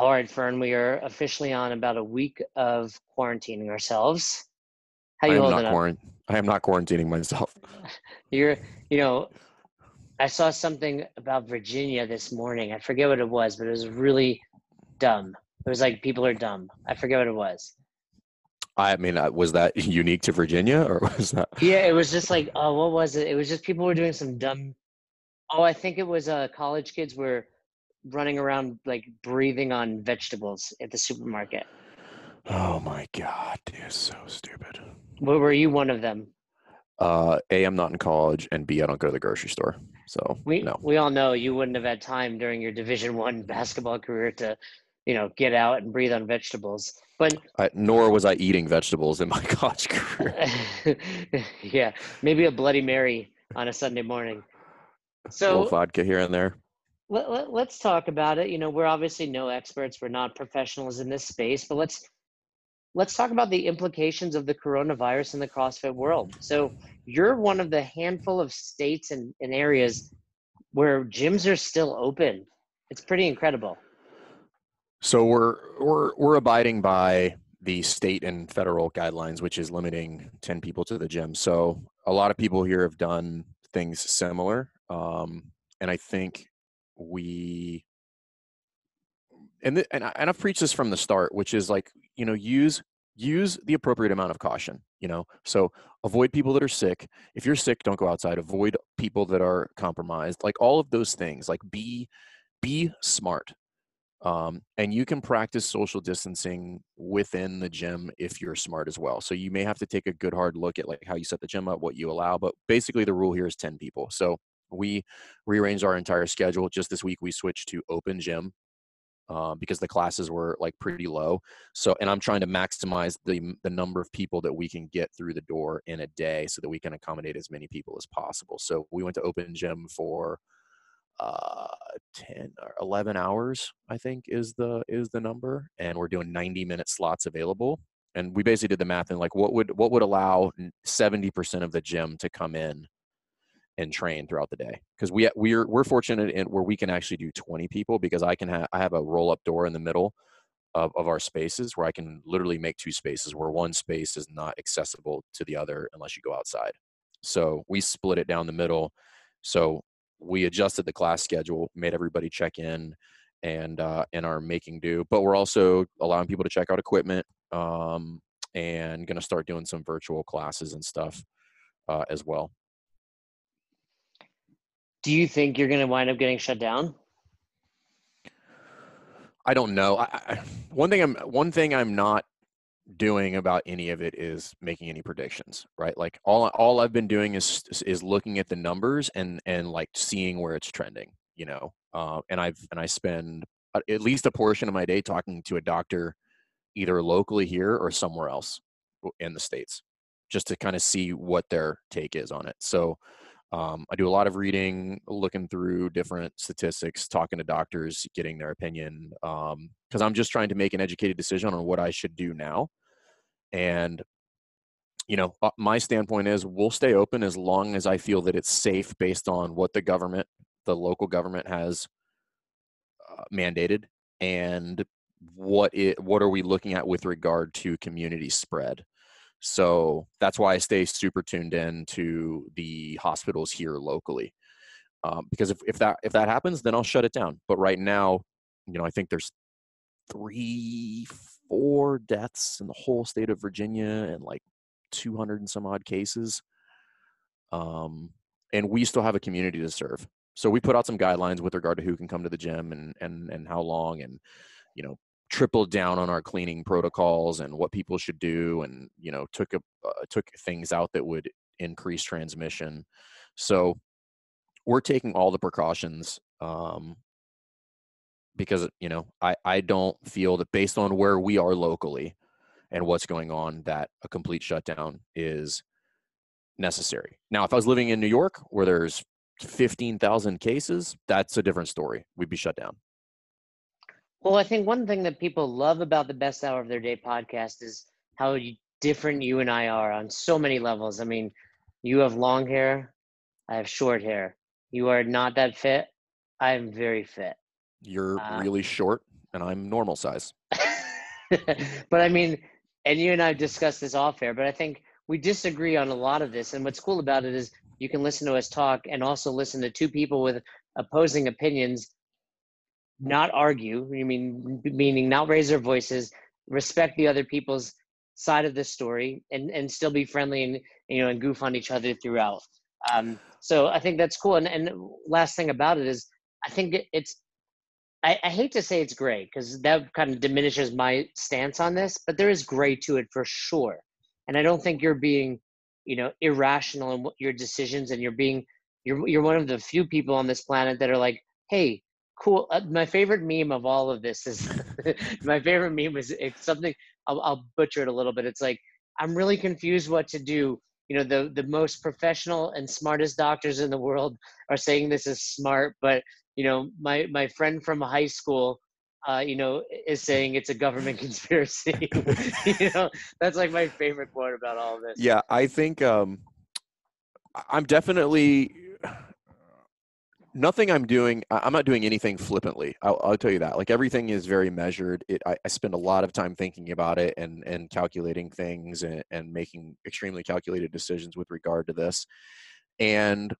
All right, Fern, we are officially on about a week of quarantining ourselves. How you I holding not quarant- I am not quarantining myself. You're, you know, I saw something about Virginia this morning. I forget what it was, but it was really dumb. It was like people are dumb. I forget what it was. I mean, uh, was that unique to Virginia, or was that? Yeah, it was just like, oh, what was it? It was just people were doing some dumb. Oh, I think it was uh, college kids were running around like breathing on vegetables at the supermarket. Oh my god, dude, so stupid. What were you one of them? Uh, a, I'm not in college, and B, I don't go to the grocery store. So we no. we all know you wouldn't have had time during your Division One basketball career to, you know, get out and breathe on vegetables. But I, nor was I eating vegetables in my college career. yeah, maybe a Bloody Mary on a Sunday morning. So vodka here and there let, let, let's talk about it. You know, we're obviously no experts. We're not professionals in this space, but let's let's talk about the implications of the coronavirus in the CrossFit world. So you're one of the handful of states and, and areas where gyms are still open. It's pretty incredible. So we're we're we're abiding by the state and federal guidelines, which is limiting 10 people to the gym. So a lot of people here have done things similar. Um, and I think we and and, I, and I've preached this from the start, which is like you know use use the appropriate amount of caution. You know, so avoid people that are sick. If you're sick, don't go outside. Avoid people that are compromised. Like all of those things. Like be be smart. Um, and you can practice social distancing within the gym if you're smart as well. So you may have to take a good hard look at like how you set the gym up, what you allow. But basically, the rule here is 10 people. So we rearranged our entire schedule. Just this week, we switched to open gym uh, because the classes were like pretty low. So, and I'm trying to maximize the the number of people that we can get through the door in a day, so that we can accommodate as many people as possible. So, we went to open gym for uh 10 or 11 hours i think is the is the number and we're doing 90 minute slots available and we basically did the math and like what would what would allow 70% of the gym to come in and train throughout the day because we we're we're fortunate in where we can actually do 20 people because I can have I have a roll up door in the middle of, of our spaces where I can literally make two spaces where one space is not accessible to the other unless you go outside. So we split it down the middle. So we adjusted the class schedule, made everybody check in and uh, and are making do. But we're also allowing people to check out equipment um, and going to start doing some virtual classes and stuff uh, as well. Do you think you're going to wind up getting shut down? I don't know. I, I, one thing I'm one thing I'm not doing about any of it is making any predictions, right? Like all all I've been doing is is looking at the numbers and and like seeing where it's trending, you know. Uh, and I've and I spend at least a portion of my day talking to a doctor, either locally here or somewhere else in the states, just to kind of see what their take is on it. So um, I do a lot of reading, looking through different statistics, talking to doctors, getting their opinion, because um, I'm just trying to make an educated decision on what I should do now. And you know, uh, my standpoint is we'll stay open as long as I feel that it's safe based on what the government, the local government has uh, mandated, and what it what are we looking at with regard to community spread. So that's why I stay super tuned in to the hospitals here locally. Um, because if, if that if that happens, then I'll shut it down. But right now, you know, I think there's three, four deaths in the whole state of Virginia and like 200 and some odd cases. Um, and we still have a community to serve. So we put out some guidelines with regard to who can come to the gym and and and how long and you know tripled down on our cleaning protocols and what people should do and you know took a uh, took things out that would increase transmission. So we're taking all the precautions um, because you know I, I don't feel that based on where we are locally and what's going on that a complete shutdown is necessary. Now if i was living in new york where there's 15000 cases that's a different story. We'd be shut down well, I think one thing that people love about the Best Hour of Their Day podcast is how different you and I are on so many levels. I mean, you have long hair, I have short hair. You are not that fit. I am very fit. You're uh, really short. and I'm normal size. but I mean, and you and I discussed this off air, but I think we disagree on a lot of this. And what's cool about it is you can listen to us talk and also listen to two people with opposing opinions, not argue. You mean meaning not raise their voices, respect the other people's side of the story, and and still be friendly and you know and goof on each other throughout. Um, so I think that's cool. And and last thing about it is I think it's I, I, hate to say it's gray because that kind of diminishes my stance on this, but there is gray to it for sure. And I don't think you're being, you know, irrational in your decisions, and you're being, you're you're one of the few people on this planet that are like, hey, cool. Uh, my favorite meme of all of this is, my favorite meme is it's something I'll, I'll butcher it a little bit. It's like I'm really confused what to do. You know, the the most professional and smartest doctors in the world are saying this is smart, but you know, my my friend from high school, uh, you know, is saying it's a government conspiracy. you know, that's like my favorite quote about all this. Yeah, I think um, I'm definitely nothing I'm doing. I'm not doing anything flippantly. I'll, I'll tell you that. Like everything is very measured. It, I, I, spend a lot of time thinking about it and and calculating things and, and making extremely calculated decisions with regard to this. And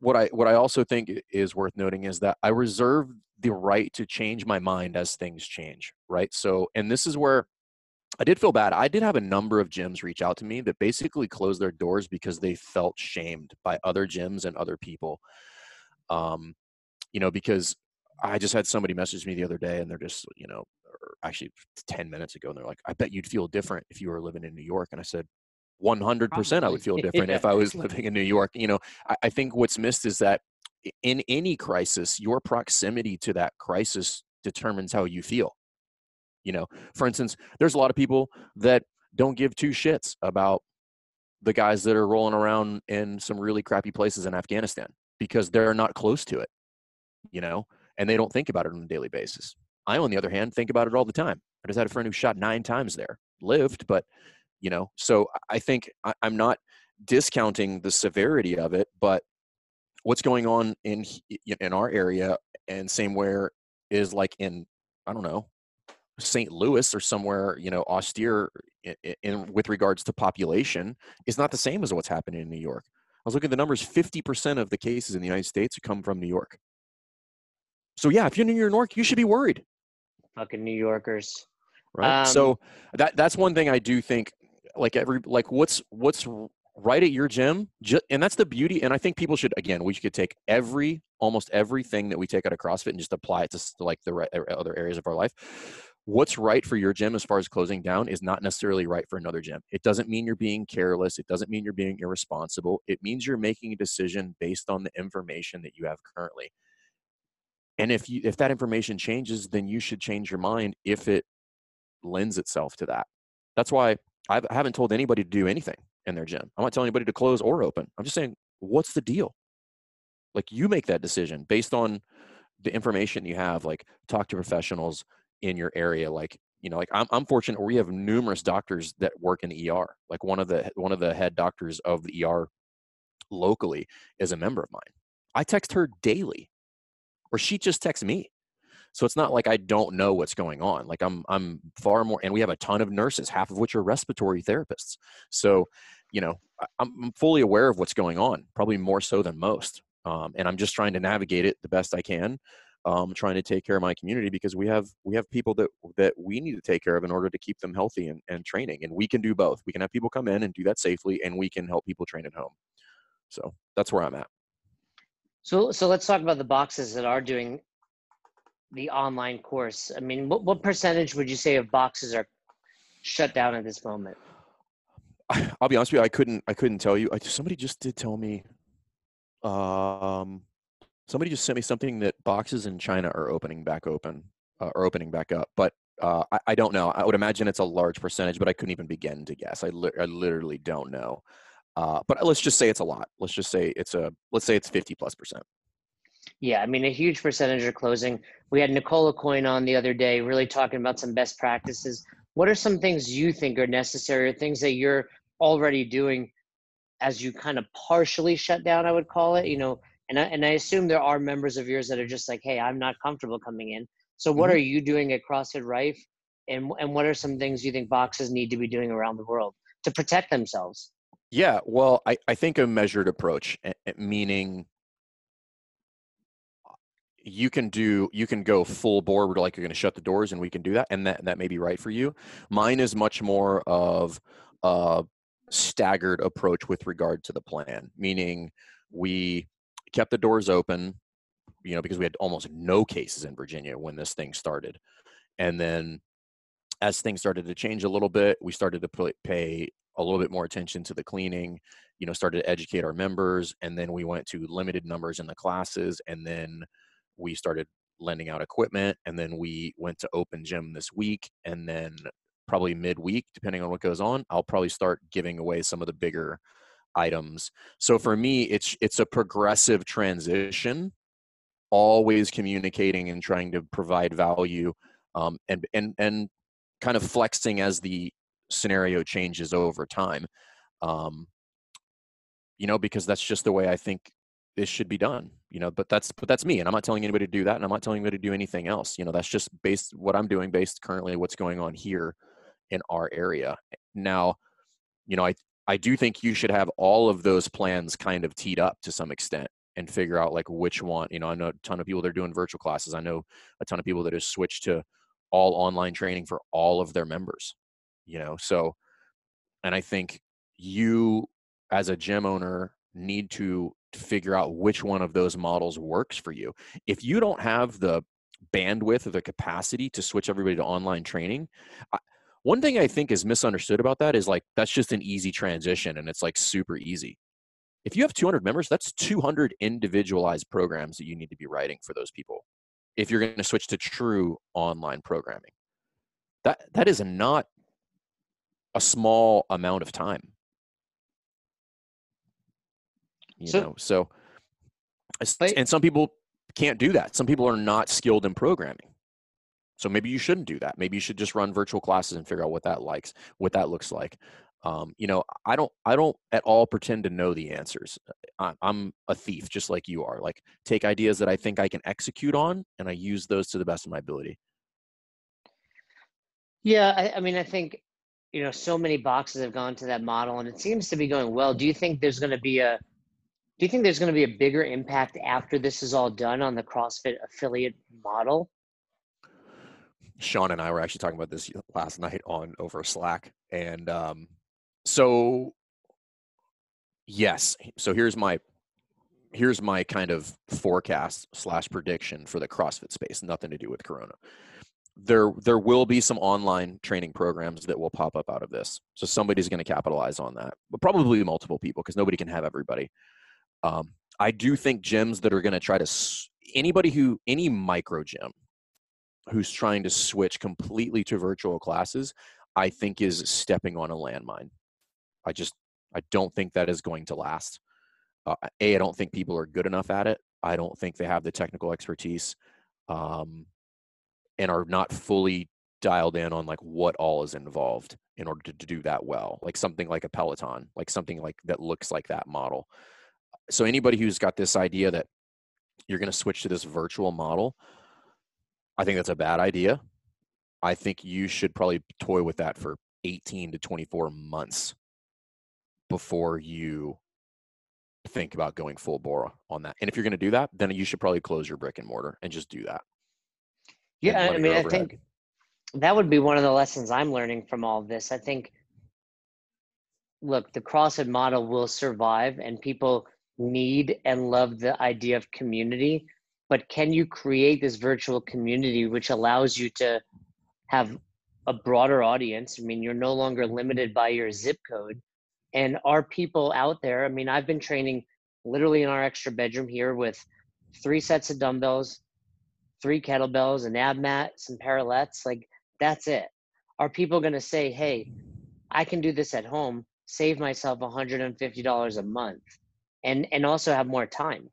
what I what I also think is worth noting is that I reserve the right to change my mind as things change, right? So, and this is where I did feel bad. I did have a number of gyms reach out to me that basically closed their doors because they felt shamed by other gyms and other people. Um, you know, because I just had somebody message me the other day and they're just, you know, actually 10 minutes ago and they're like, I bet you'd feel different if you were living in New York. And I said, 100% Probably. I would feel different yeah. if I was living in New York. You know, I, I think what's missed is that in any crisis, your proximity to that crisis determines how you feel. You know, for instance, there's a lot of people that don't give two shits about the guys that are rolling around in some really crappy places in Afghanistan because they're not close to it, you know, and they don't think about it on a daily basis. I, on the other hand, think about it all the time. I just had a friend who shot nine times there, lived, but you know so i think I, i'm not discounting the severity of it but what's going on in in our area and same where is like in i don't know st louis or somewhere you know austere in, in, with regards to population is not the same as what's happening in new york was looking at the numbers 50% of the cases in the united states come from new york. So yeah if you're in new york you should be worried. Fucking new yorkers. Right? Um, so that that's one thing i do think like every like what's what's right at your gym and that's the beauty and i think people should again we could take every almost everything that we take out of crossfit and just apply it to like the right, other areas of our life what's right for your gym as far as closing down is not necessarily right for another gym it doesn't mean you're being careless it doesn't mean you're being irresponsible it means you're making a decision based on the information that you have currently and if you if that information changes then you should change your mind if it lends itself to that that's why I've, I haven't told anybody to do anything in their gym. I'm not telling anybody to close or open. I'm just saying, what's the deal? Like you make that decision based on the information you have. Like talk to professionals in your area. Like you know, like I'm, I'm fortunate we have numerous doctors that work in ER. Like one of the one of the head doctors of the ER locally is a member of mine. I text her daily, or she just texts me. So it's not like I don't know what's going on. Like I'm I'm far more and we have a ton of nurses, half of which are respiratory therapists. So, you know, I'm fully aware of what's going on, probably more so than most. Um, and I'm just trying to navigate it the best I can. Um, trying to take care of my community because we have we have people that that we need to take care of in order to keep them healthy and, and training and we can do both we can have people come in and do that safely and we can help people train at home so that's where i'm at so so let's talk about the boxes that are doing the online course? I mean, what, what percentage would you say of boxes are shut down at this moment? I'll be honest with you. I couldn't. I couldn't tell you. I, somebody just did tell me. Um, somebody just sent me something that boxes in China are opening back open, uh, or opening back up. But uh, I, I, don't know. I would imagine it's a large percentage, but I couldn't even begin to guess. I, li- I literally don't know. Uh, but let's just say it's a lot. Let's just say it's a. Let's say it's fifty plus percent. Yeah, I mean, a huge percentage are closing. We had Nicole Coin on the other day, really talking about some best practices. What are some things you think are necessary, or things that you're already doing as you kind of partially shut down? I would call it. You know, and I, and I assume there are members of yours that are just like, hey, I'm not comfortable coming in. So, what Mhm. are you doing at CrossFit Rife, and and what are some things you think boxes need to be doing around the world to protect themselves? Yeah, well, I, I think a measured approach, eh, eh, meaning you can do you can go full board like you're going to shut the doors and we can do that and that that may be right for you mine is much more of a staggered approach with regard to the plan meaning we kept the doors open you know because we had almost no cases in virginia when this thing started. And then as things started to change a little bit we started to pay a little bit more attention to the cleaning you know started to educate our members and then we went to limited numbers in the classes and then we started lending out equipment and then we went to open gym this week and then probably midweek depending on what goes on i'll probably start giving away some of the bigger items. So for me it's it's a progressive transition always communicating and trying to provide value um, and and and kind of flexing as the scenario changes over time um, you know because that's just the way i think this should be done you know but that's but that's me and i'm not telling anybody to do that and i'm not telling anybody to do anything else you know that's just based what i'm doing based currently what's going on here in our area. Now you know i i do think you should have all of those plans kind of teed up to some extent and figure out like which one you know i know a ton of people that are doing virtual classes i know a ton of people that have switched to all online training for all of their members you know so and i think you as a gym owner need to figure out which one of those models works for you. If you don't have the bandwidth or the capacity to switch everybody to online training, I, one thing I think is misunderstood about that is like that's just an easy transition and it's like super easy. If you have 200 members, that's 200 individualized programs that you need to be writing for those people. If you're going to switch to true online programming, that that is not a small amount of time you So- know so and some people can't do that some people are not skilled in programming so maybe you shouldn't do that. Maybe you should just run virtual classes and figure out what that likes what that looks like. Um, you know i don't i don't at all pretend to know the answers. I, i'm a thief just like you are. Like take ideas that i think i can execute on and i use those to the best of my ability. Yeah, I, I mean, I think you know, so many boxes have gone to that model, and it seems to be going well. Do you think there's going to be a do you think there's going to be a bigger impact after this is all done on the CrossFit affiliate model? Sean and I were actually talking about this last night on over Slack, and um, so yes, so here's my here's my kind of forecast slash prediction for the CrossFit space. Nothing to do with Corona. There there will be some online training programs that will pop up out of this. So somebody's going to capitalize on that, but probably multiple people because nobody can have everybody. Um, I do think gyms that are going to try to anybody who any micro gym who's trying to switch completely to virtual classes, I think is stepping on a landmine. I just I don't think that is going to last. Uh, a, I don't think people are good enough at it. I don't think they have the technical expertise, um, and are not fully dialed in on like what all is involved in order to, to do that well. Like something like a Peloton, like something like that looks like that model. So anybody who's got this idea that you're going to switch to this virtual model, I think that's a bad idea. I think you should probably toy with that for 18 to 24 months before you think about going full bore on that. And if you're going to do that, then you should probably close your brick and mortar and just do that. Yeah, I mean, I think that would be one of the lessons I'm learning from all this. I think, look, the CrossFit model will survive, and people need and love the idea of community. But can you create this virtual community which allows you to have a broader audience? I mean, you're no longer limited by your zip code. And are people out there? I mean, I've been training literally in our extra bedroom here with three sets of dumbbells, three kettlebells, an ab mat, some parallettes. Like that's it. Are people going to say, "Hey, I can do this at home, save myself $150 a month, and and also have more time"?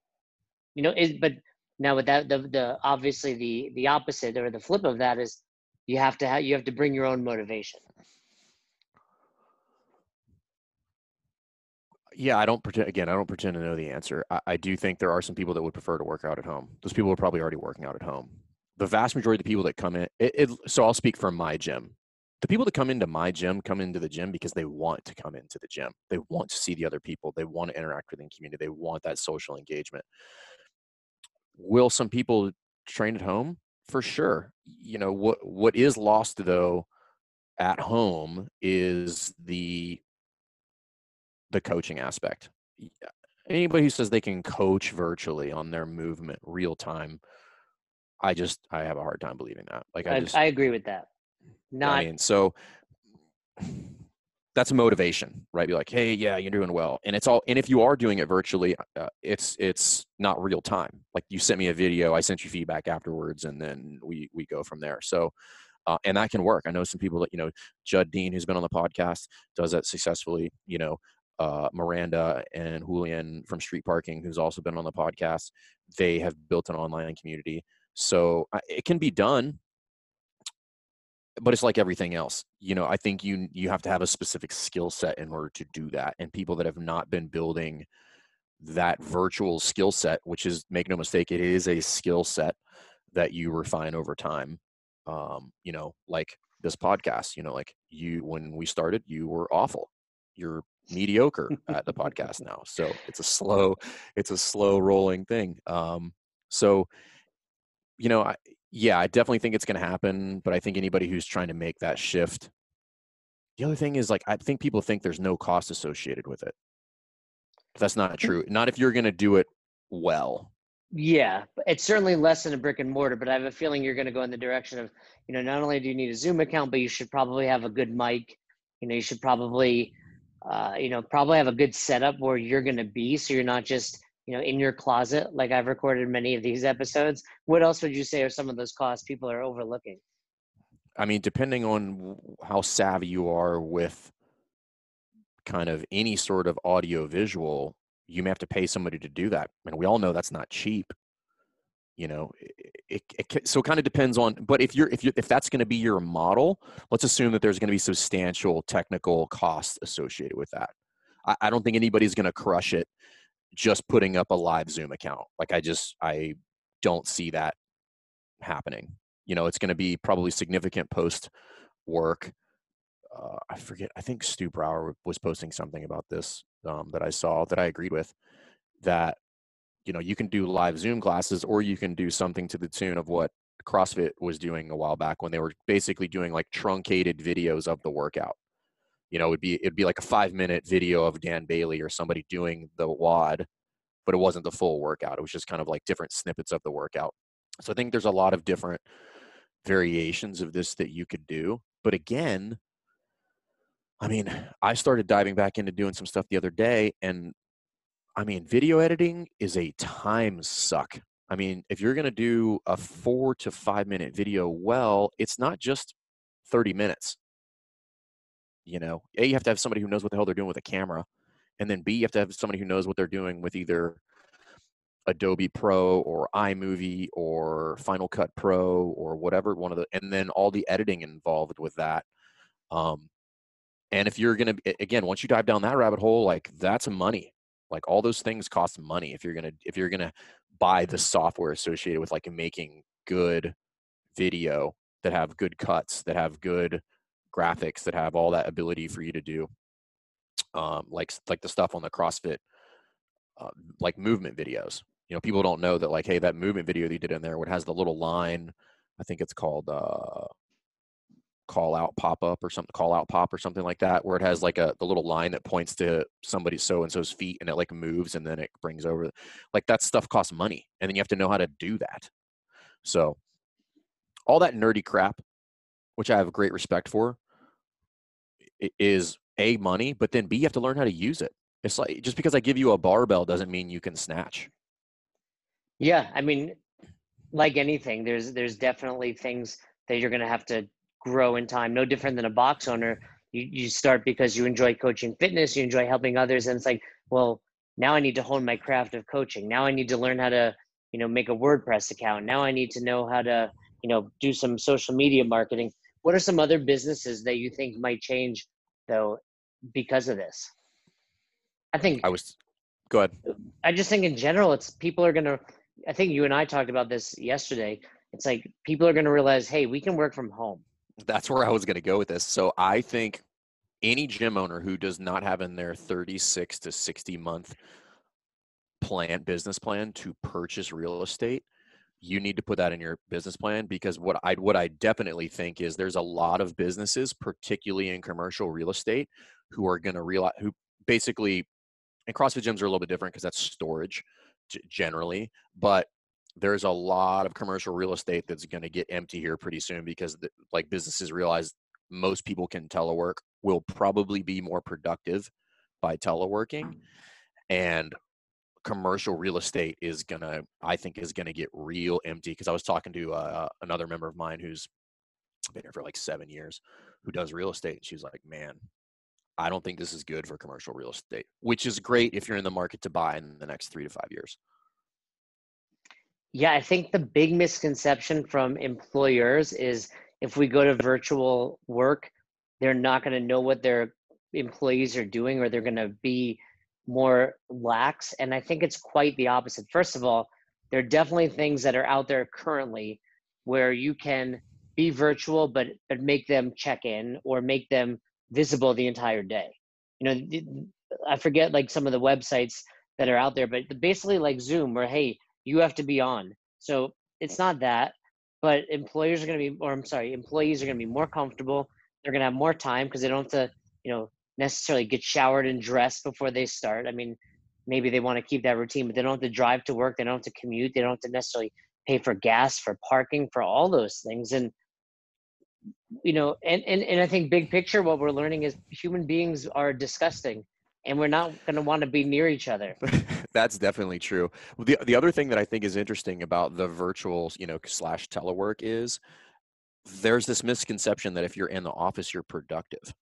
You know, it, but now with that, the the obviously the the opposite or the flip of that is you have to have you have to bring your own motivation. Yeah, I don't pretend. Again, I don't pretend to know the answer. I, I do think there are some people that would prefer to work out at home. Those people are probably already working out at home. the vast majority of the people that come in, it, it, so I'll speak from my gym. The people that come into my gym come into the gym because they want to come into the gym. They want to see the other people. They want to interact with the community. They want that social engagement. Will some people train at home? For sure. You know what what is lost though at home is the the coaching aspect. Uh, anybody who says they can coach virtually on their movement real time, I just I have a hard time believing that. Like I, I, just I agree with that. Not I mean, so that's a motivation, right? Be like, hey, yeah, you're doing well, and it's all. And if you are doing it virtually, uh, it's it's not real time. Like you sent me a video, I sent you feedback afterwards, and then we we go from there. So, uh, and that can work. I know some people that you know, Judd Dean, who's been on the podcast, does that successfully. You know, uh, Miranda and Julian from Street Parking, who's also been on the podcast, they have built an online community. So it can be done but it's like everything else you know i think you you have to have a specific skill set in order to do that and people that have not been building that virtual skill set which is make no mistake it is a skill set that you refine over time um you know like this podcast you know like you when we started you were awful. You're mediocre at the podcast now so it's a slow it's a slow rolling thing um so you know I, yeah, I definitely think it's going to happen, but I think anybody who's trying to make that shift. The other thing is like I think people think there's no cost associated with it. That's not true. Not if you're going to do it well. Yeah, it's certainly less than a brick and mortar, but I have a feeling you're going to go in the direction of, you know, not only do you need a Zoom account, but you should probably have a good mic. You know, you should probably, uh, you know, probably have a good setup where you're going to be, so you're not just you know in your closet like i've recorded many of these episodes what else would you say are some of those costs people are overlooking? I mean depending on how savvy you are with kind of any sort of audio visual you may have to pay somebody to do that and we all know that's not cheap you know it, it, it so it kind of depends on but if you're if you if that's going to be your model let's assume that there's going to be substantial technical costs associated with that. I, I don't think anybody's going to crush it just putting up a live Zoom account. Like I just I don't see that happening. You know, it's going to be probably significant post work. Uh, I forget. I think Stu Brauer was posting something about this um, that I saw that I agreed with. That you know you can do live Zoom classes, or you can do something to the tune of what CrossFit was doing a while back when they were basically doing like truncated videos of the workout you know, it'd be it'd be like a five minute video of Dan Bailey or somebody doing the WOD, but it wasn't the full workout. It was just kind of like different snippets of the workout. So I think there's a lot of different variations of this that you could do. But again, I mean, I started diving back into doing some stuff the other day, and I mean, video editing is a time suck. I mean, if you're going to do a four to five minute video well, it's not just 30 minutes you know a you have to have somebody who knows what the hell they're doing with a camera and then b you have to have somebody who knows what they're doing with either adobe pro or imovie or final cut pro or whatever one of the and then all the editing involved with that um and if you're gonna again once you dive down that rabbit hole like that's money like all those things cost money if you're gonna if you're gonna buy the software associated with like making good video that have good cuts that have good graphics that have all that ability for you to do um, like like the stuff on the CrossFit uh, like movement videos. You know, people don't know that like, hey, that movement video that you did in there, what has the little line, I think it's called uh, call out pop up or something, call out pop or something like that, where it has like a the little line that points to somebody so and so's feet and it like moves and then it brings over. Like that stuff costs money, and then you have to know how to do that. So all that nerdy crap, which I have great respect for, is a money, but then b you have to learn how to use it. It's like just because I give you a barbell doesn't mean you can snatch. Yeah, I mean, like anything, there's there's definitely things that you're going to have to grow in time. No different than a box owner. You you start because you enjoy coaching fitness, you enjoy helping others, and it's like, well, now I need to hone my craft of coaching. Now I need to learn how to, you know, make a WordPress account. Now I need to know how to, you know, do some social media marketing. What are some other businesses that you think might change though because of this? I think I was go ahead. I just think in general it's people are going to I think you and I talked about this yesterday. it's like people are going to realize, hey, we can work from home. That's where I was going to go with this. So I think any gym owner who does not have in their 36 to 60 month plan business plan to purchase real estate you need to put that in your business plan because what I what I definitely think is there's a lot of businesses, particularly in commercial real estate, who are going to realize who basically and CrossFit gyms are a little bit different because that's storage generally, but there's a lot of commercial real estate that's going to get empty here pretty soon because the, like businesses realize most people can telework will probably be more productive by teleworking mm. and commercial real estate is gonna i think is gonna get real empty because i was talking to uh, another member of mine who's been here for like seven years who does real estate and she's like man i don't think this is good for commercial real estate which is great if you're in the market to buy in the next three to five years. Yeah i think the big misconception from employers is if we go to virtual work they're not going to know what their employees are doing or they're going to be more lax. And I think it's quite the opposite. First of all, there are definitely things that are out there currently where you can be virtual, but but make them check in or make them visible the entire day. You know, I forget like some of the websites that are out there, but basically like Zoom, where hey, you have to be on. So it's not that, but employers are going to be, or I'm sorry, employees are going to be more comfortable. They're going to have more time because they don't have to, you know, necessarily get showered and dressed before they start. I mean, maybe they want to keep that routine, but they don't have to drive to work. They don't have to commute. They don't have to necessarily pay for gas, for parking, for all those things. And you know, and and and I think big picture, what we're learning is human beings are disgusting, and we're not going to want to be near each other. That's definitely true. The the other thing that I think is interesting about the virtual, you know, slash telework is there's this misconception that if you're in the office, you're productive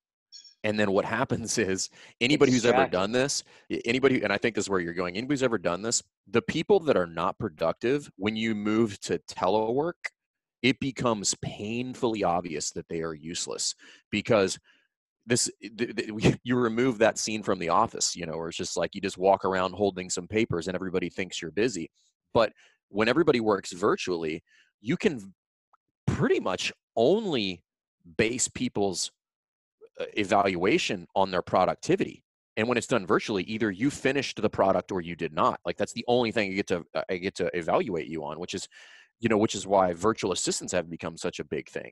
and then what happens is anybody who's ever done this, anybody, and I think this is where you're going, anybody who's ever done this, the people that are not productive, when you move to telework, it becomes painfully obvious that they are useless because this th- th- you remove that scene from the office you know where it's just like you just walk around holding some papers and everybody thinks you're busy. But when everybody works virtually you can pretty much only base people's evaluation on their productivity and when it's done virtually either you finished the product or you did not like that's the only thing you get to uh, i get to evaluate you on which is you know which is why virtual assistants have become such a big thing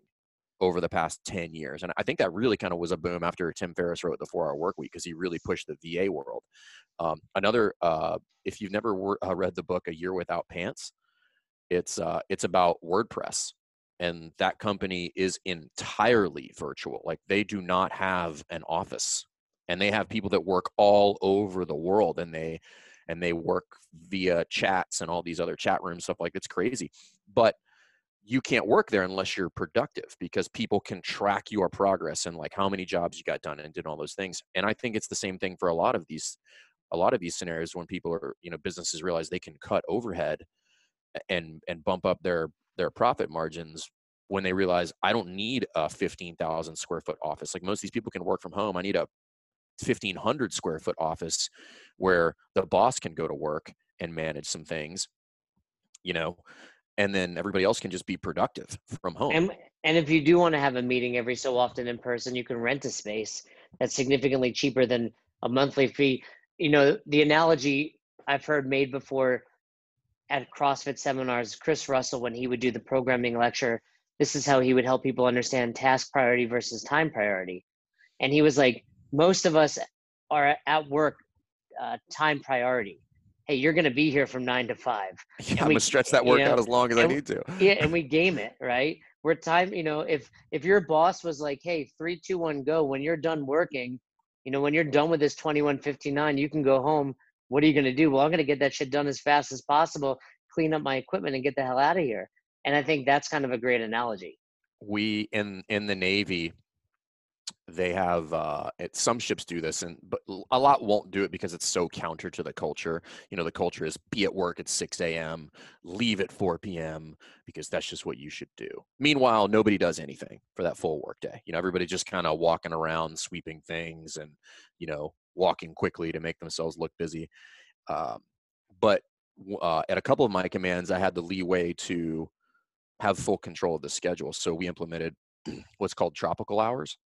over the past 10 years and i think that really kind of was a boom after tim ferriss wrote the four hour work week because he really pushed the va world. Um, another uh, if you've never wor- uh, read the book a year without pants it's uh, it's about wordpress and that company is entirely virtual like they do not have an office and they have people that work all over the world and they and they work via chats and all these other chat rooms stuff like it's crazy but you can't work there unless you're productive because people can track your progress and like how many jobs you got done and did all those things and i think it's the same thing for a lot of these a lot of these scenarios when people are you know businesses realize they can cut overhead and and bump up their their profit margins when they realize I don't need a 15,000 square foot office. Like most of these people can work from home. I need a 1500 square foot office where the boss can go to work and manage some things, you know, and then everybody else can just be productive from home. And, and if you do want to have a meeting every so often in person, you can rent a space that's significantly cheaper than a monthly fee. You know, the analogy I've heard made before at CrossFit seminars, Chris Russell, when he would do the programming lecture, this is how he would help people understand task priority versus time priority. And he was like, most of us are at work uh, time priority. Hey, you're going to be here from nine to five. Yeah, I'm gonna stretch that work you know, out as long as I need to. yeah, and we game it right. We're time. You know, if if your boss was like, "Hey, three, two, one, go," when you're done working, you know, when you're done with this 2159, you can go home. What are you going to do? Well, I'm going to get that shit done as fast as possible, clean up my equipment, and get the hell out of here. And i think that's kind of a great analogy. We in in the navy they have uh it, some ships do this and but a lot won't do it because it's so counter to the culture. You know the culture is be at work at 6 a.m leave at 4 p.m because that's just what you should do. Meanwhile nobody does anything for that full workday you know everybody just kind of walking around sweeping things and you know walking quickly to make themselves look busy um, but uh, at a couple of my commands i had the leeway to have full control of the schedule. So we implemented what's called tropical hours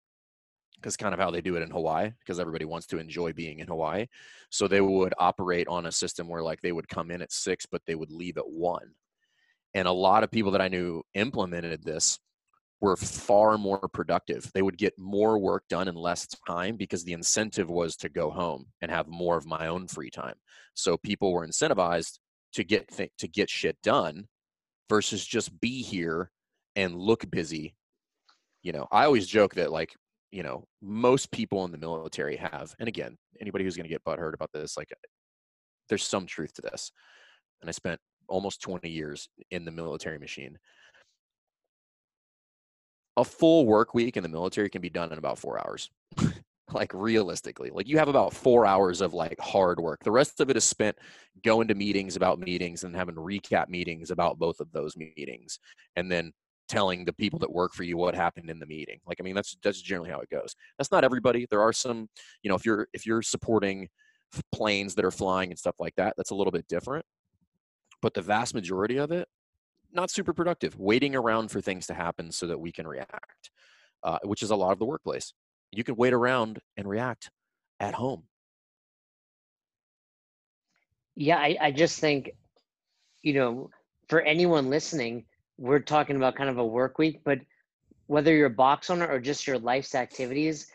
because kind of how they do it in Hawaii, because everybody wants to enjoy being in Hawaii. So they would operate on a system where like they would come in at six, but they would leave at one. And a lot of people that I knew implemented this were far more productive. They would get more work done in less time because the incentive was to go home and have more of my own free time. So people were incentivized to get th- to get shit done versus just be here and look busy. You know, I always joke that like, you know, most people in the military have, and again, anybody who's going to get butthurt about this, like, there's some truth to this. And I spent almost 20 years in the military machine a full work week in the military can be done in about four hours. like realistically, like you have about four hours of like hard work. The rest of it is spent going to meetings about meetings and having recap meetings about both of those meetings, and then telling the people that work for you what happened in the meeting. Like, I mean, that's that's generally how it goes. That's not everybody. There are some, you know, if you're if you're supporting planes that are flying and stuff like that, that's a little bit different. But the vast majority of it not super productive, waiting around for things to happen so that we can react, uh, which is a lot of the workplace. You can wait around and react at home. Yeah, I, I just think, you know, for anyone listening, we're talking about kind of a work week, but whether you're a box owner or just your life's activities,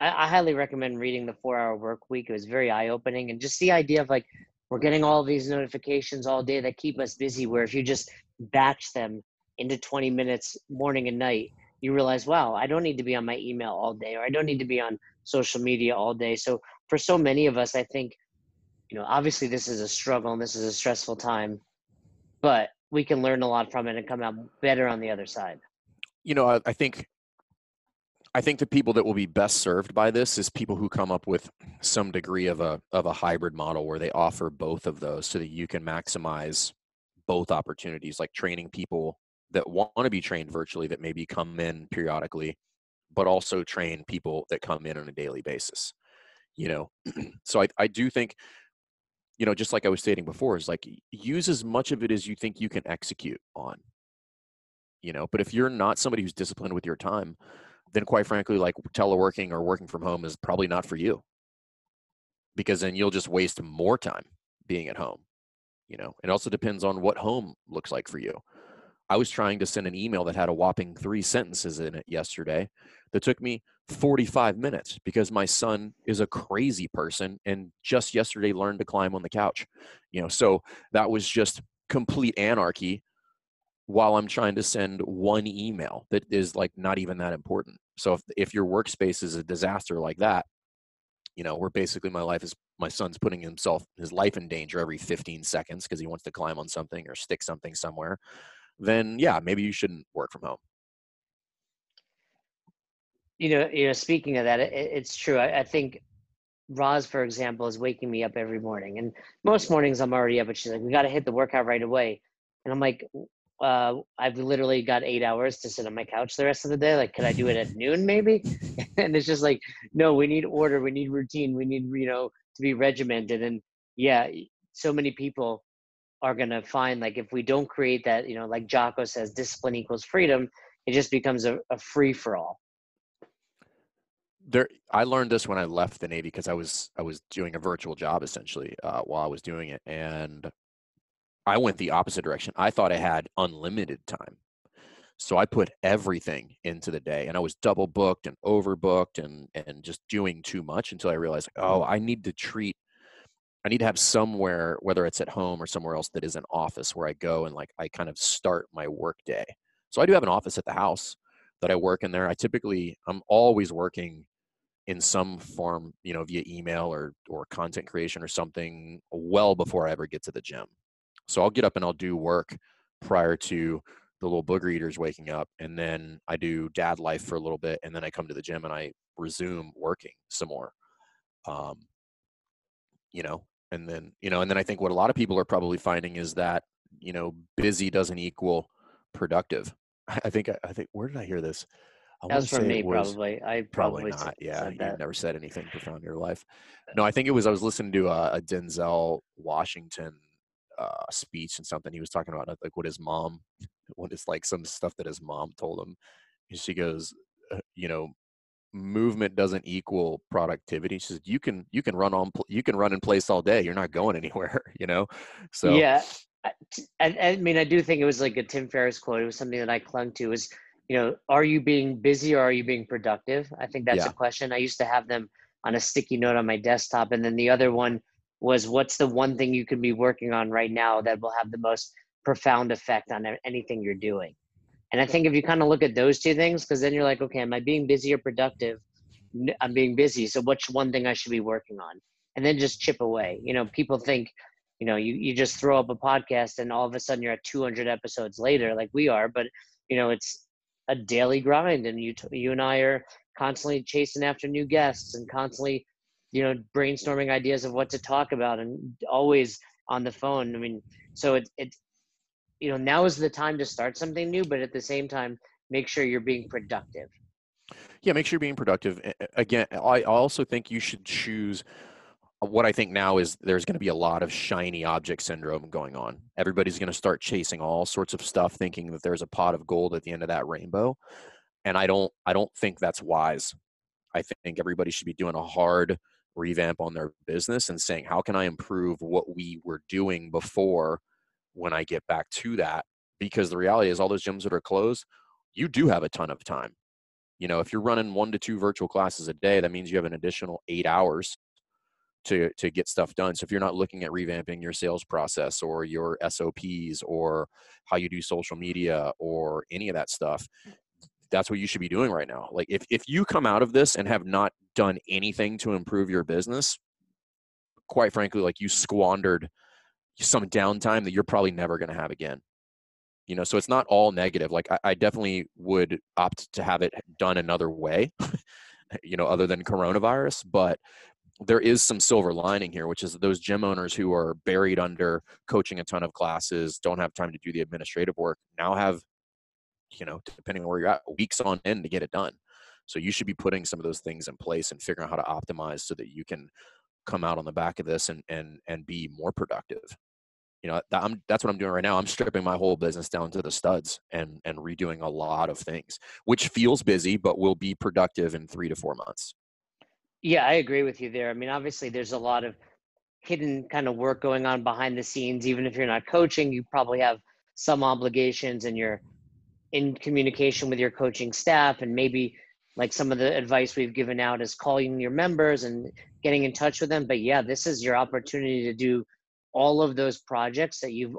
I, I highly recommend reading the Four Hour Work Week. It was very eye opening, and just the idea of like we're getting all these notifications all day that keep us busy. Where if you just batch them into 20 minutes morning and night you realize wow i don't need to be on my email all day or i don't need to be on social media all day so for so many of us i think you know obviously this is a struggle and this is a stressful time but we can learn a lot from it and come out better on the other side you know i, I think I think the people that will be best served by this is people who come up with some degree of a of a hybrid model where they offer both of those so that you can maximize both opportunities, like training people that want to be trained virtually that maybe come in periodically, but also train people that come in on a daily basis. You know, so I, I do think, you know, just like I was stating before, is like use as much of it as you think you can execute on. You know, but if you're not somebody who's disciplined with your time, then quite frankly, like teleworking or working from home is probably not for you. Because then you'll just waste more time being at home you know? It also depends on what home looks like for you. I was trying to send an email that had a whopping three sentences in it yesterday that took me 45 minutes because my son is a crazy person and just yesterday learned to climb on the couch you know? So that was just complete anarchy while i'm trying to send one email that is like not even that important so if, if your workspace is a disaster like that you know where basically my life is my son's putting himself his life in danger every 15 seconds because he wants to climb on something or stick something somewhere then yeah maybe you shouldn't work from home you know you know speaking of that it, it's true I, I think Roz, for example, is waking me up every morning. And most mornings I'm already up, but she's like, we got to hit the workout right away. And I'm like, uh, I've literally got eight hours to sit on my couch the rest of the day. Like, could I do it at noon maybe? and it's just like, no, we need order, we need routine, we need, you know, to be regimented. And yeah, so many people are going to find like if we don't create that, you know, like Jocko says, discipline equals freedom, it just becomes a, a free for all. There, I learned this when I left the Navy because I was I was doing a virtual job essentially uh, while I was doing it, and I went the opposite direction. I thought I had unlimited time. So I put everything into the day and I was double booked and overbooked and and just doing too much until I realized, oh, I need to treat I need to have somewhere, whether it's at home or somewhere else that is an office where I go and like I kind of start my work day. So I do have an office at the house that I work in there. I typically I'm always working in some form, you know, via email or or content creation or something well before I ever get to the gym. So I'll get up and I'll do work prior to the little booger eaters waking up. And then I do dad life for a little bit. And then I come to the gym and I resume working some more. Um, you know, and then, you know, and then I think what a lot of people are probably finding is that, you know, busy doesn't equal productive. I think, I think, where did I hear this? I that was from me, was, probably. I probably, probably not. Yeah, you've never said anything profound in your life. No, I think it was. I was listening to a, a Denzel Washington uh, speech and something he was talking about like what his mom when it's like some stuff that his mom told him. And she goes, uh, you know, movement doesn't equal productivity. She said, you can you can run on you can run in place all day. You're not going anywhere. You know. So yeah, I, I mean, I do think it was like a Tim Ferriss quote. It was something that I clung to. Was you know, are you being busy or are you being productive? I think that's yeah. a question. I used to have them on a sticky note on my desktop, and then the other one was, what's the one thing you could be working on right now that will have the most profound effect on anything you're doing? And I think if you kind of look at those two things, because then you're like, okay, am I being busy or productive? I'm being busy. So what's one thing I should be working on? And then just chip away. You know, people think, you know, you, you just throw up a podcast and all of a sudden you're at 200 episodes later, like we are. But, you know, it's a daily grind. And you, you and I are constantly chasing after new guests and constantly, you know, brainstorming ideas of what to talk about and always on the phone. I mean, so it, it, you know now is the time to start something new but at the same time make sure you're being productive. Yeah make sure you're being productive. Again i also think you should choose what i think now is there's going to be a lot of shiny object syndrome going on. Everybody's going to start chasing all sorts of stuff thinking that there's a pot of gold at the end of that rainbow. And i don't i don't think that's wise. I think everybody should be doing a hard revamp on their business and saying how can i improve what we were doing before when I get back to that because the reality is all those gyms that are closed, you do have a ton of time. You know, if you're running one to two virtual classes a day, that means you have an additional eight hours to to get stuff done. So if you're not looking at revamping your sales process or your SOPs or how you do social media or any of that stuff, that's what you should be doing right now. Like if if you come out of this and have not done anything to improve your business, quite frankly, like you squandered some downtime that you're probably never going to have again you know so it's not all negative like I, I, definitely would opt to have it done another way you know other than coronavirus but there is some silver lining here which is those gym owners who are buried under coaching a ton of classes don't have time to do the administrative work now have you know depending on where you're at weeks on end to get it done. So you should be putting some of those things in place and figuring out how to optimize so that you can come out on the back of this and and and be more productive. You know that, that's what i'm doing right now. I'm stripping my whole business down to the studs and and redoing a lot of things which feels busy but will be productive in three to four months. Yeah i agree with you there. I mean obviously there's a lot of hidden kind of work going on behind the scenes. Even if you're not coaching you probably have some obligations and you're in communication with your coaching staff and maybe like some of the advice we've given out is calling your members and getting in touch with them but yeah this is your opportunity to do all of those projects that you've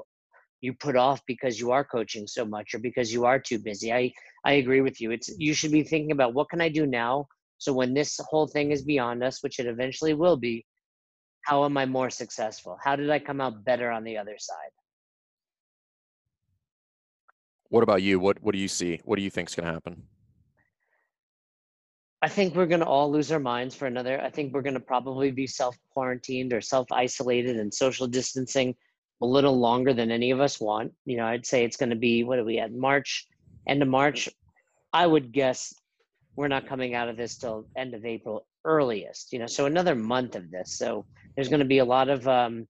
you put off because you are coaching so much or because you are too busy. I I agree with you. It's you should be thinking about what can I do now so when this whole thing is beyond us, which it eventually will be, how am I more successful? How did I come out better on the other side? What about you? What what do you see? What do you think is going to happen? I think we're going to all lose our minds for another. I think we're going to probably be self quarantined or self isolated and social distancing a little longer than any of us want. You know, I'd say it's going to be, what are we at, March, end of March? I would guess we're not coming out of this till end of April earliest, you know, so another month of this. So there's going to be a lot of um,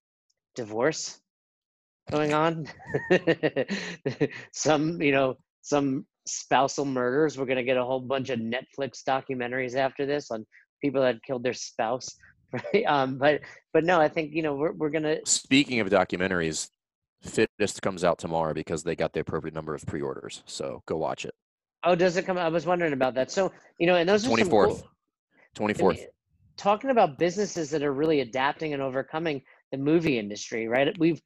divorce going on. some, you know, some spousal murders. We're gonna get a whole bunch of Netflix documentaries after this on people that killed their spouse. Right? Um, but but no, I think you know we're we're gonna. Speaking of documentaries, Fittest comes out tomorrow because they got the appropriate number of pre-orders. So go watch it. Oh, does it come? I was wondering about that. So you know, and those twenty fourth. Twenty fourth. Talking about businesses that are really adapting and overcoming the movie industry, right? We've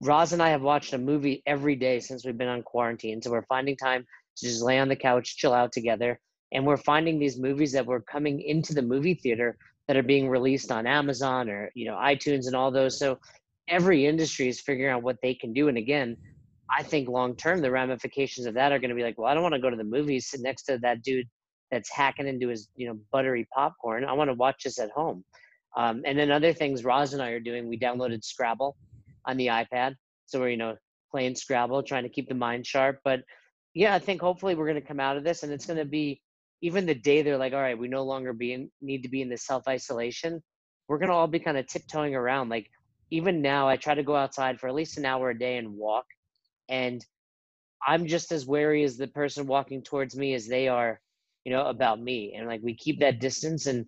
Roz and I have watched a movie every day since we've been on quarantine, so we're finding time to just lay on the couch, chill out together. And we're finding these movies that were coming into the movie theater that are being released on Amazon or you know iTunes and all those. So every industry is figuring out what they can do. And again, I think long term the ramifications of that are going to be like, well, I don't want to go to the movies, sit next to that dude that's hacking into his you know buttery popcorn. I want to watch this at home. Um, and then other things Roz and I are doing, we downloaded Scrabble on the iPad, so we're you know playing Scrabble, trying to keep the mind sharp. But yeah, I think hopefully we're going to come out of this and it's going to be even the day they're like, all right, we no longer be in, need to be in the self isolation. We're going to all be kind of tiptoeing around. Like even now, I try to go outside for at least an hour a day and walk. And I'm just as wary as the person walking towards me as they are, you know, about me. And like we keep that distance. And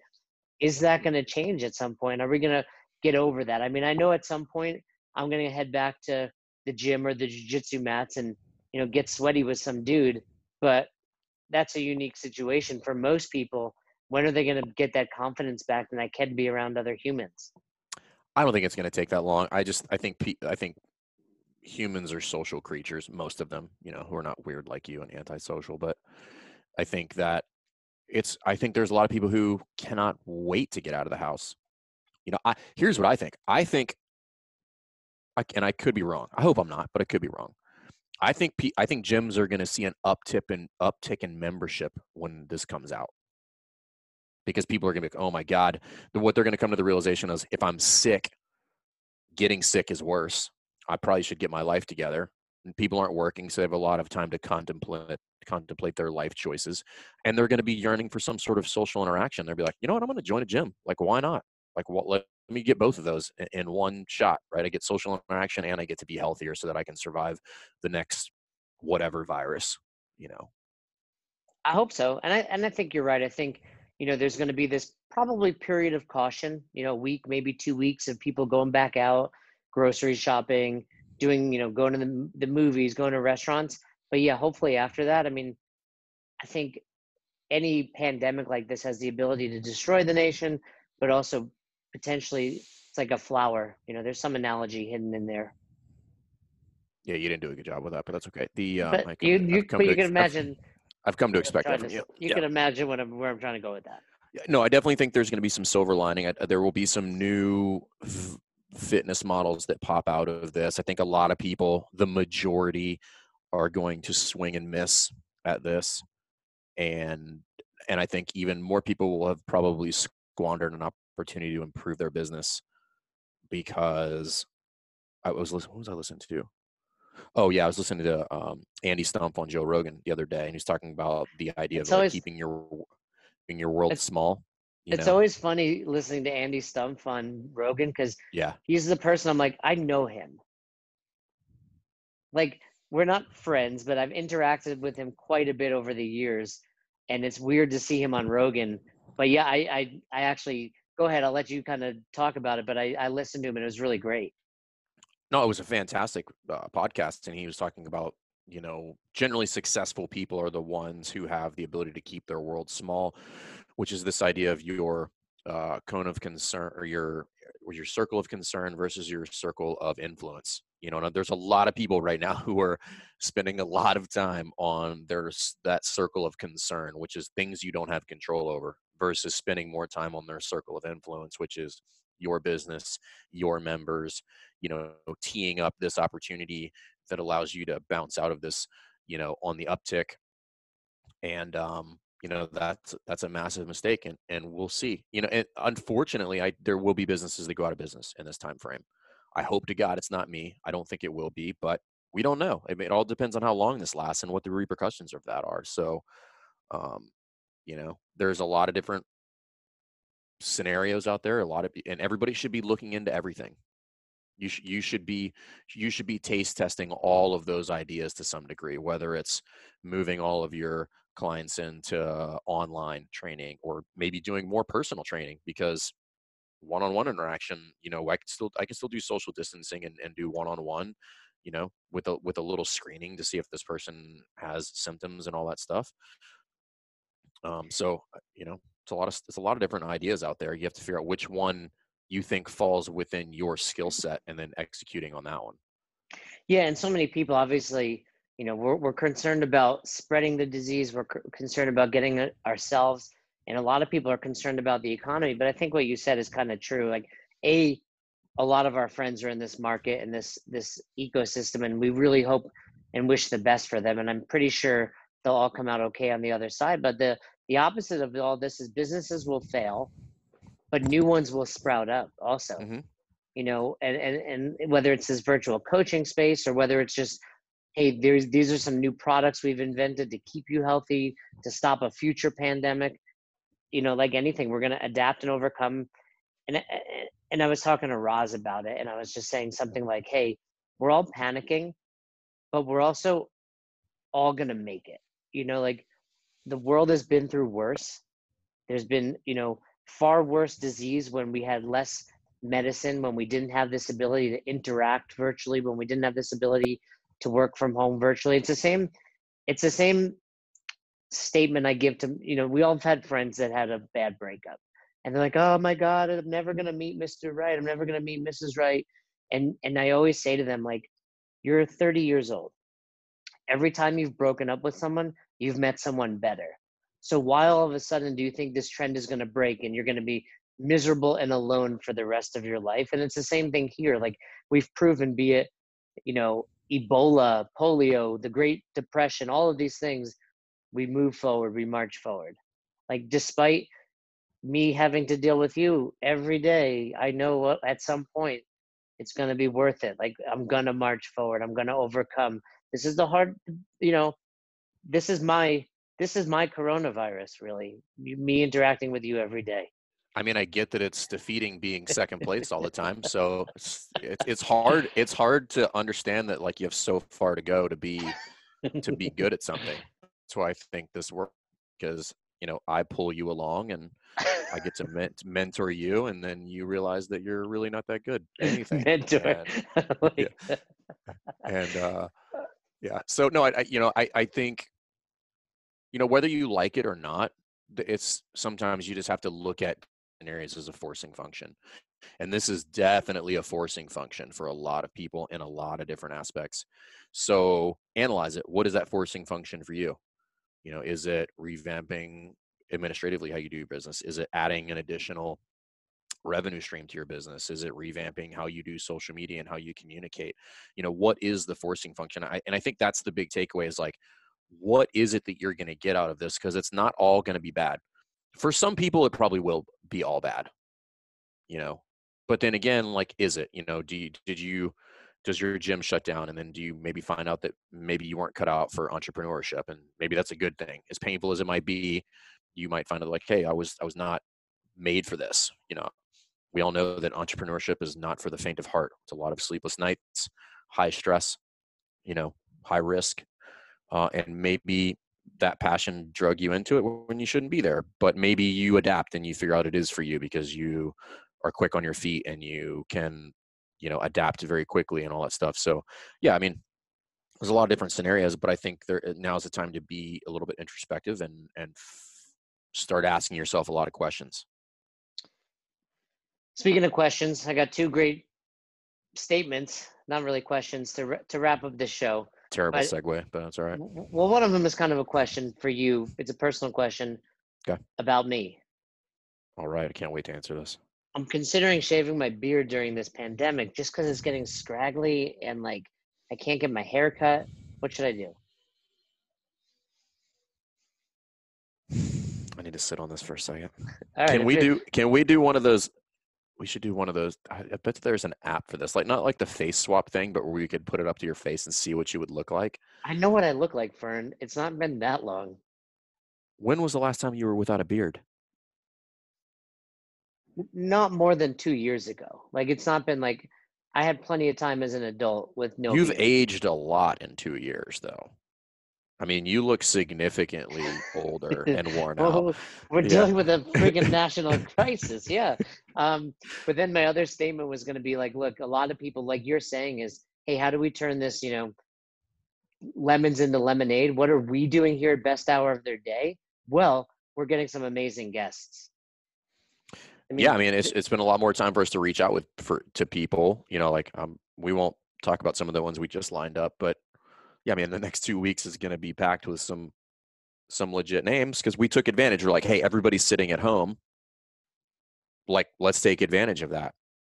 is that going to change at some point? Are we going to get over that? I mean, I know at some point I'm to head back to the gym or the jiu-jitsu mats and, you know, get sweaty with some dude, but that's a unique situation for most people. When are they going to get that confidence back and I can be around other humans? I don't think it's going to take that long. I just I think I think humans are social creatures, most of them, you know, who are not weird like you and antisocial, but I think that it's I think there's a lot of people who cannot wait to get out of the house. You know, I here's what I think. I think I, and I could be wrong. I hope I'm not, but I could be wrong. I think I think gyms are going to see an uptick in uptick in membership when this comes out because people are going to be like, oh my god, what they're going to come to the realization is if I'm sick, getting sick is worse. I probably should get my life together. And people aren't working, so they have a lot of time to contemplate contemplate their life choices, and they're going to be yearning for some sort of social interaction. They'll be like, you know what, I'm going to join a gym. Like, why not? Like, what? Me get both of those in one shot, right? I get social interaction and I get to be healthier so that I can survive the next whatever virus, you know. I hope so, and I and I think you're right. I think you know there's going to be this probably period of caution, you know, a week, maybe two weeks of people going back out, grocery shopping, doing, you know, going to the, the movies, going to restaurants. But yeah, hopefully after that, I mean, I think any pandemic like this has the ability to destroy the nation, but also potentially it's like a flower. You know, there's some analogy hidden in there. Yeah, you didn't do a good job with that, but that's okay. The uh, but you, you, but you can imagine. I've, I've come to expect that from you. You yeah. can imagine what I'm, where I'm trying to go with that. No, I definitely think there's going to be some silver lining. I, there will be some new fitness models that pop out of this. I think a lot of people, the majority, are going to swing and miss at this, and and I think even more people will have probably squandered an opportunity to improve their business because I was listening. What was I listening to? Oh yeah, I was listening to um, Andy Stumpf on Joe Rogan the other day, and he's talking about the idea it's of always, like keeping your keeping your world small it's know? always funny listening to Andy Stumpf on Rogan because yeah, he's the person I'm like, I know him. Like we're not friends, but I've interacted with him quite a bit over the years, and it's weird to see him on Rogan. But yeah, I I, I actually go ahead. I'll let you kind of talk about it. But I I listened to him and it was really great. No, it was a fantastic uh, podcast, and he was talking about you know generally successful people are the ones who have the ability to keep their world small which is this idea of your uh, cone of concern or your or your circle of concern versus your circle of influence. You know, there's a lot of people right now who are spending a lot of time on their that circle of concern, which is things you don't have control over, versus spending more time on their circle of influence, which is your business, your members. You know, teeing up this opportunity that allows you to bounce out of this, you know, on the uptick. And um, you know that's that's a massive mistake and and we'll see you know and unfortunately i there will be businesses that go out of business in this time frame i hope to god it's not me i don't think it will be but we don't know it all depends on how long this lasts and what the repercussions of that are so um you know there's a lot of different scenarios out there a lot of and everybody should be looking into everything. You should you should be you should be taste testing all of those ideas to some degree whether it's moving all of your clients into uh, online training or maybe doing more personal training because one-on-one interaction you know i can still i can still do social distancing and, and do one-on-one you know with a with a little screening to see if this person has symptoms and all that stuff um so uh, you know it's a lot of it's a lot of different ideas out there. You have to figure out which one you think falls within your skill set and then executing on that one. Yeah and so many people obviously you know we're, we're concerned about spreading the disease we're c- concerned about getting it ourselves and a lot of people are concerned about the economy but i think what you said is kind of true like a a lot of our friends are in this market and this this ecosystem and we really hope and wish the best for them and i'm pretty sure they'll all come out okay on the other side but the the opposite of all this is businesses will fail but new ones will sprout up also mm-hmm. you know and, and and whether it's this virtual coaching space or whether it's just hey, there's these are some new products we've invented to keep you healthy, to stop a future pandemic. You know, like anything, we're gonna adapt and overcome. And and I was talking to Roz about it, and I was just saying something like, hey, we're all panicking, but we're also all going to make it. You know, like the world has been through worse. There's been, you know, far worse disease when we had less medicine, when we didn't have this ability to interact virtually, when we didn't have this ability to work from home virtually. It's the same. It's the same statement I give to you know. We all have had friends that had a bad breakup, and they're like, "Oh my God, I'm never gonna meet Mr. Right. I'm never gonna meet Mrs. Right." And and I always say to them like, "You're 30 years old. Every time you've broken up with someone, you've met someone better. So why all of a sudden do you think this trend is going to break and you're going to be miserable and alone for the rest of your life? And it's the same thing here. Like we've proven, be it, you know, Ebola, polio, the Great Depression, all of these things, we move forward, we march forward. Like despite me having to deal with you every day, I know at some point it's going to be worth it. Like I'm going to march forward. I'm going to overcome. This is the hard, you know, this is my this is my coronavirus really me interacting with you every day i mean i get that it's defeating being second place all the time so it's, it's, hard it's hard to understand that like you have so far to go to be to be good at something that's why i think this works because you know i pull you along and i get to ment- mentor you and then you realize that you're really not that good anything mentor and, like yeah. and uh yeah so no I, I you know i i think you know whether you like it or not it's sometimes you just have to look at areas as a forcing function. And this is definitely a forcing function for a lot of people in a lot of different aspects. So analyze it. What is that forcing function for you? You know is it revamping administratively how you do your business? Is it adding an additional revenue stream to your business? Is it revamping how you do social media and how you communicate? You know what is the forcing function? I, and i think that's the big takeaway is like what is it that you're going to get out of this? Because it's not all going to be bad. For some people it probably will be all bad you know? But then again like is it you know? Do you did you does your gym shut down? And then do you maybe find out that maybe you weren't cut out for entrepreneurship and maybe that's a good thing. As painful as it might be you might find out like hey i was i was not made for this you know? We all know that entrepreneurship is not for the faint of heart. It's a lot of sleepless nights high stress you know high risk uh, and maybe that passion drug you into it when you shouldn't be there but maybe you adapt and you figure out it is for you because you are quick on your feet and you can you know adapt very quickly and all that stuff. So yeah i mean there's a lot of different scenarios but i think there now is the time to be a little bit introspective and and f- start asking yourself a lot of questions. Speaking of questions i got two great statements not really questions to to wrap up this show terrible but, segue, but that's all right. Well, one of them is kind of a question for you. It's a personal question okay. about me. All right. I can't wait to answer this. I'm considering shaving my beard during this pandemic just because it's getting scraggly and like I can't get my hair cut. What should I do? I need to sit on this for a second. Right, can we do can we do one of those we should do one of those. I, bet there's an app for this, like not like the face swap thing, but where you could put it up to your face and see what you would look like. I know what I look like, Fern. It's not been that long. When was the last time you were without a beard? Not more than two years ago. Like it's not been like I had plenty of time as an adult with no. You've beard. aged a lot in two years, though. I mean, you look significantly older and worn well, out. We're yeah. dealing with a freaking national crisis, yeah. Um, but then my other statement was going to be like, look, a lot of people, like you're saying, is, hey, how do we turn this, you know, lemons into lemonade? What are we doing here at best hour of their day? Well, we're getting some amazing guests. I mean, yeah, I mean, it's it's been a lot more time for us to reach out with for to people. You know, like um, we won't talk about some of the ones we just lined up, but yeah, I mean, the next two weeks is going to be packed with some some legit names because we took advantage. We're like, hey, everybody's sitting at home. Like, let's take advantage of that.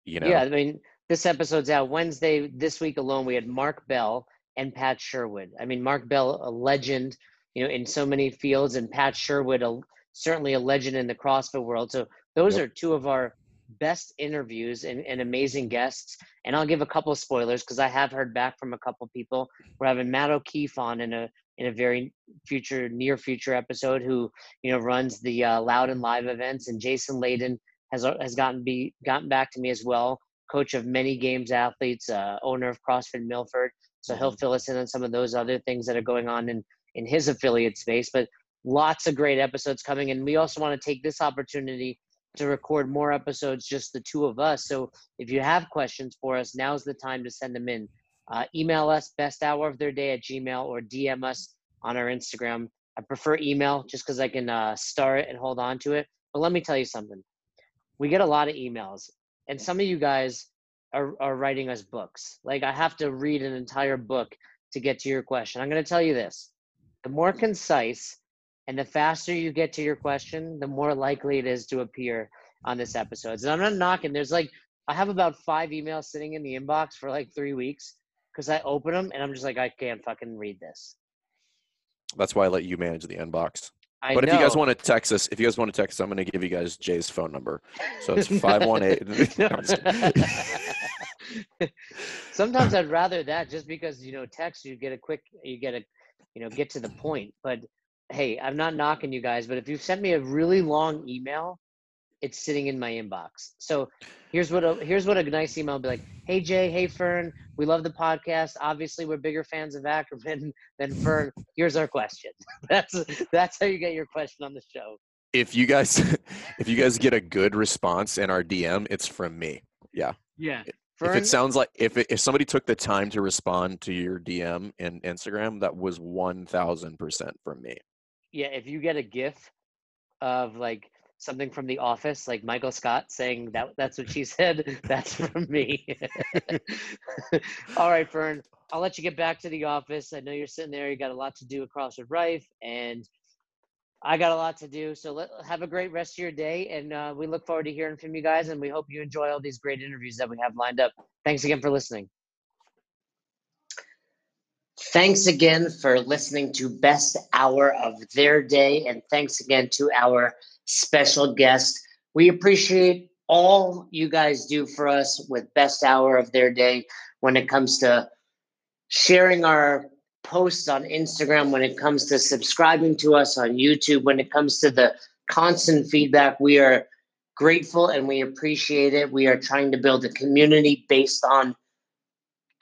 You know? Yeah, I mean, this episode's out Wednesday. This week alone, we had Mark Bell and Pat Sherwood. I mean, Mark Bell, a legend, you know, in so many fields, and Pat Sherwood, a, certainly a legend in the CrossFit world. So those yep. are two of our best interviews and, and amazing guests. And I'll give a couple of spoilers because I have heard back from a couple people. We're having Matt O'Keefe on in a in a very future, near future episode, who you know runs the uh, Loud and Live events, and Jason Leydon has uh, has gotten be gotten back to me as well. Coach of many games athletes, uh, owner of CrossFit Milford. So he'll fill us in on some of those other things that are going on in, in his affiliate space. But lots of great episodes coming. And we also want to take this opportunity to record more episodes, just the two of us. So if you have questions for us, now's the time to send them in. Uh, email us best hour of their day at gmail or DM us on our Instagram. I prefer email just because I can uh, star it and hold on to it. But let me tell you something. We get a lot of emails, and some of you guys are, are writing us books. Like I have to read an entire book to get to your question. I'm going to tell you this the more concise and the faster you get to your question, the more likely it is to appear on this episode. And I'm not knocking. There's like, I have about five emails sitting in the inbox for like three weeks because I open them and I'm just like, I can't fucking read this. That's why I let you manage the inbox. I but know. if you guys want to text us, if you guys want to text, us, I'm going to give you guys Jay's phone number. So it's five one eight. Sometimes I'd rather that just because you know text you get a quick you get a you know get to the point. But hey, I'm not knocking you guys, but if you sent me a really long email, it's sitting in my inbox. So here's what a here's what a nice email would be like. Hey Jay, hey Fern, we love the podcast. Obviously, we're bigger fans of Ackerman than Fern. Here's our question. That's that's how you get your question on the show. If you guys, if you guys get a good response in our DM, it's from me. Yeah. Yeah. if it sounds like if it, if somebody took the time to respond to your DM in Instagram, that was one thousand percent from me. Yeah, if you get a GIF of like something from The Office, like Michael Scott saying that that's what she said, that's from me. All right, Fern, I'll let you get back to the office. I know you're sitting there. You got a lot to do across with Rife, and I got a lot to do. So let, have a great rest of your day, and uh, we look forward to hearing from you guys. And we hope you enjoy all these great interviews that we have lined up. Thanks again for listening. Thanks again for listening to Best Hour of Their Day. And thanks again to our special guest. We appreciate all you guys do for us with Best Hour of Their Day when it comes to sharing our posts on Instagram, when it comes to subscribing to us on YouTube, when it comes to the constant feedback. We are grateful and we appreciate it. We are trying to build a community based on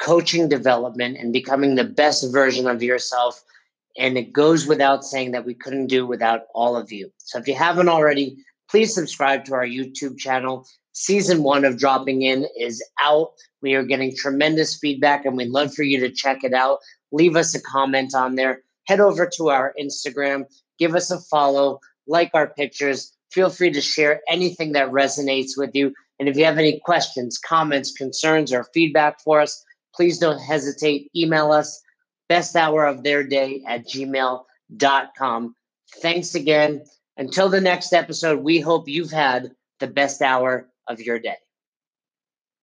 coaching development and becoming the best version of yourself. And it goes without saying that we couldn't do without all of you. So if you haven't already, please subscribe to our YouTube channel. Season one of Dropping In is out. We are getting tremendous feedback and we'd love for you to check it out. Leave us a comment on there. Head over to our Instagram, give us a follow, like our pictures. Feel free to share anything that resonates with you. And if you have any questions, comments, concerns, or feedback for us, please don't hesitate. Email us best hour of their day at gmail.com. Thanks again. Until the next episode, we hope you've had the best hour of your day.